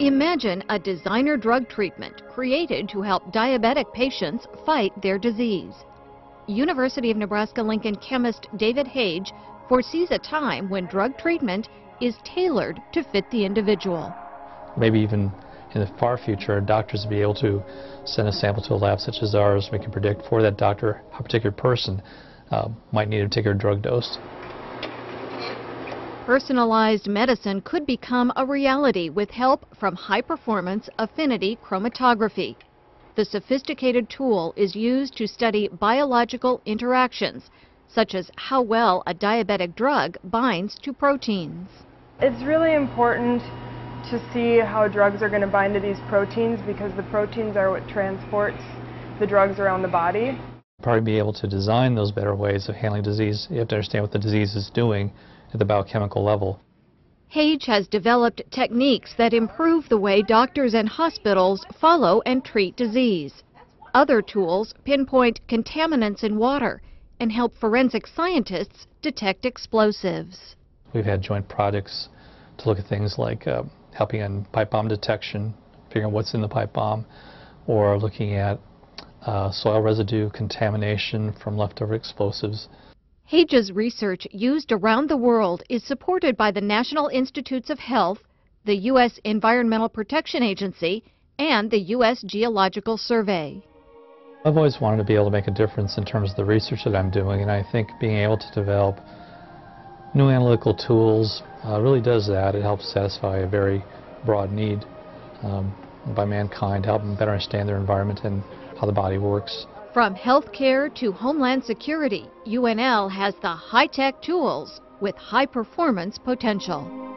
Imagine a designer drug treatment created to help diabetic patients fight their disease. University of Nebraska-Lincoln chemist David Hage foresees a time when drug treatment is tailored to fit the individual. Maybe even in the far future, doctors will be able to send a sample to a lab such as ours. We can predict for that doctor how a particular person uh, might need a particular drug dose. Personalized medicine could become a reality with help from high-performance affinity chromatography. The sophisticated tool is used to study biological interactions, such as how well a diabetic drug binds to proteins. It's really important to see how drugs are going to bind to these proteins because the proteins are what transports the drugs around the body. Probably be able to design those better ways of handling disease. You have to understand what the disease is doing at the biochemical level. Hage has developed techniques that improve the way doctors and hospitals follow and treat disease. Other tools pinpoint contaminants in water and help forensic scientists detect explosives. We've had joint projects to look at things like uh, helping on pipe bomb detection, figuring out what's in the pipe bomb, or looking at uh, soil residue contamination from leftover explosives. Hage's research used around the world is supported by the National Institutes of Health, the U.S. Environmental Protection Agency, and the U.S. Geological Survey. I've always wanted to be able to make a difference in terms of the research that I'm doing, and I think being able to develop new analytical tools uh, really does that. It helps satisfy a very broad need um, by mankind, help them better understand their environment and how the body works. From healthcare to homeland security, UNL has the high-tech tools with high performance potential.